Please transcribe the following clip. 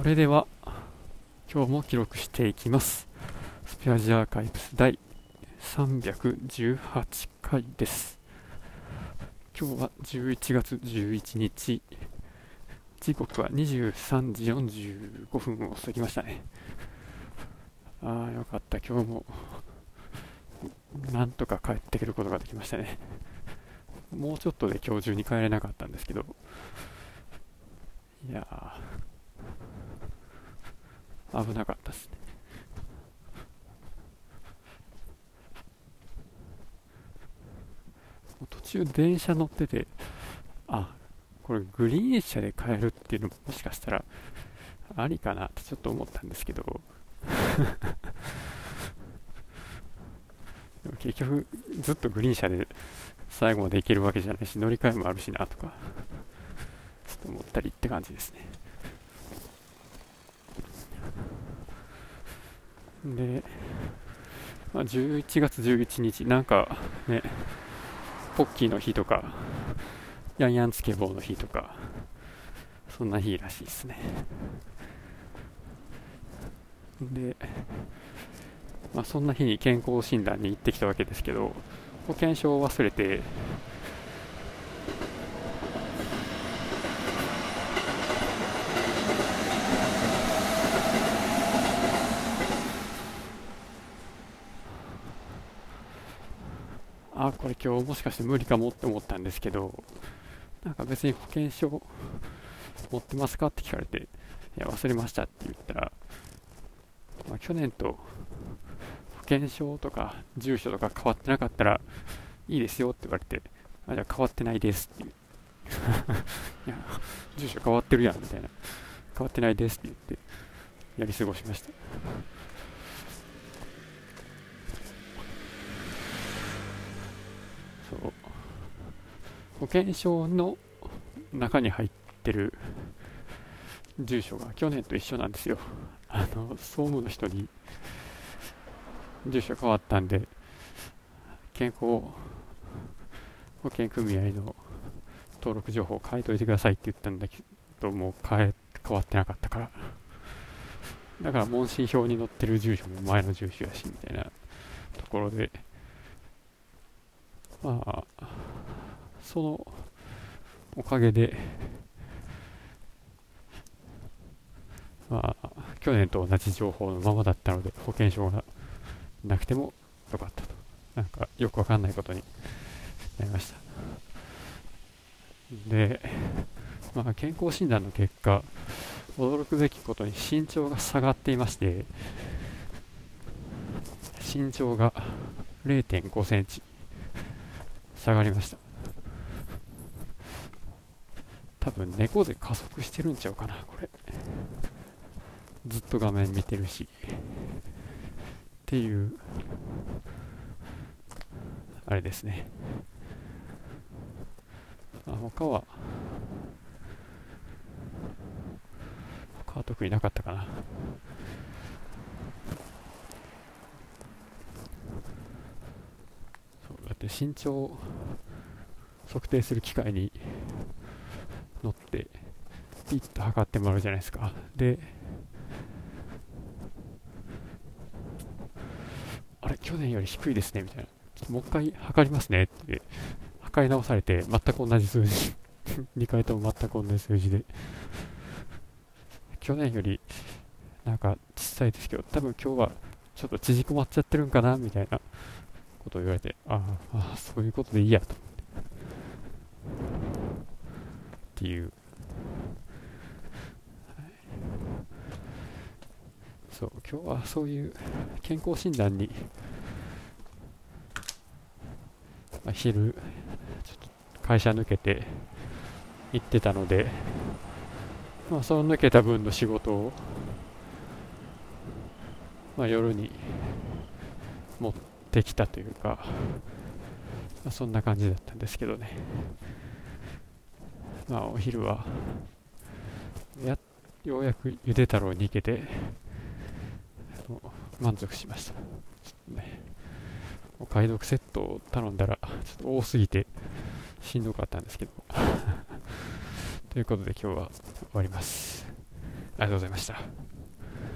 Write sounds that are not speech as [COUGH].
それでは今日も記録していきます。スペアジアーカイブス第318回です。今日は11月11日。時刻は23時45分を過ぎましたね。ああよかった。今日もなんとか帰ってくることができましたね。もうちょっとで今日中に帰れなかったんですけど。いや危なかったですね。途中電車乗っててあこれグリーン車で帰るっていうのももしかしたらありかなってちょっと思ったんですけど。[LAUGHS] でも結局ずっとグリーン車で最後まで行けるわけじゃないし乗り換えもあるしなとかちょっと思ったりって感じですね。で、まあ、11月11日なんかねポッキーの日とかヤンヤンつけ棒の日とかそんな日らしいですね。で、まあ、そんな日に健康診断に行ってきたわけですけど保険証を忘れてあこれ今日もしかして無理かもって思ったんですけどなんか別に保険証持ってますかって聞かれていや忘れましたって言ったら、まあ、去年と保険証とか住所とか変わってなかったらいいですよって言われてあじゃあ変わってないですって [LAUGHS] いや住所変わってるやんみたいな。変わってないですって言ってやり過ごしました。保険証の中に入ってる住所が去年と一緒なんですよ。あの総務の人に住所変わったんで健康保険組合の登録情報を変えといてくださいって言ったんだけどもう変え変わってなかったから。だから問診票に載ってる住所も前の住所やしみたいなところでまあ、そのおかげで、まあ、去年と同じ情報のままだったので、保険証がなくてもよかったと。なんか、よくわかんないことになりました。で、まあ、健康診断の結果、驚くべきことに身長が下がっていまして、身長が0.5センチ下がりました多分猫で加速してるんちゃうかなこれ。ずっと画面見てるし。っていうあれですね。あ他は他は特になかったかな。そうだって身長測定する機械に乗ってピッと測ってもらうじゃないですか。であれ去年より低いですねみたいな。もう一回測りますねって。測り直されて全く同じ数字。[LAUGHS] 2回とも全く同じ数字で。去年よりなんか小さいですけど多分今日はちょっと縮こまっちゃってるんかなみたいなことを言われて、ああ、そういうことでいいやと思って。っていう。そう、今日はそういう健康診断に、まあ、昼、会社抜けて行ってたので、まあ、その抜けた分の仕事を、まあ、夜に持ってきたというか、まあ、そんな感じだったんですけどねまあお昼は。やようやくゆで太郎に行けて満足しました。ちょっとねお買い得セットを頼んだらちょっと多すぎてしんどかったんですけど。[LAUGHS] ということで今日は終わります。ありがとうございました。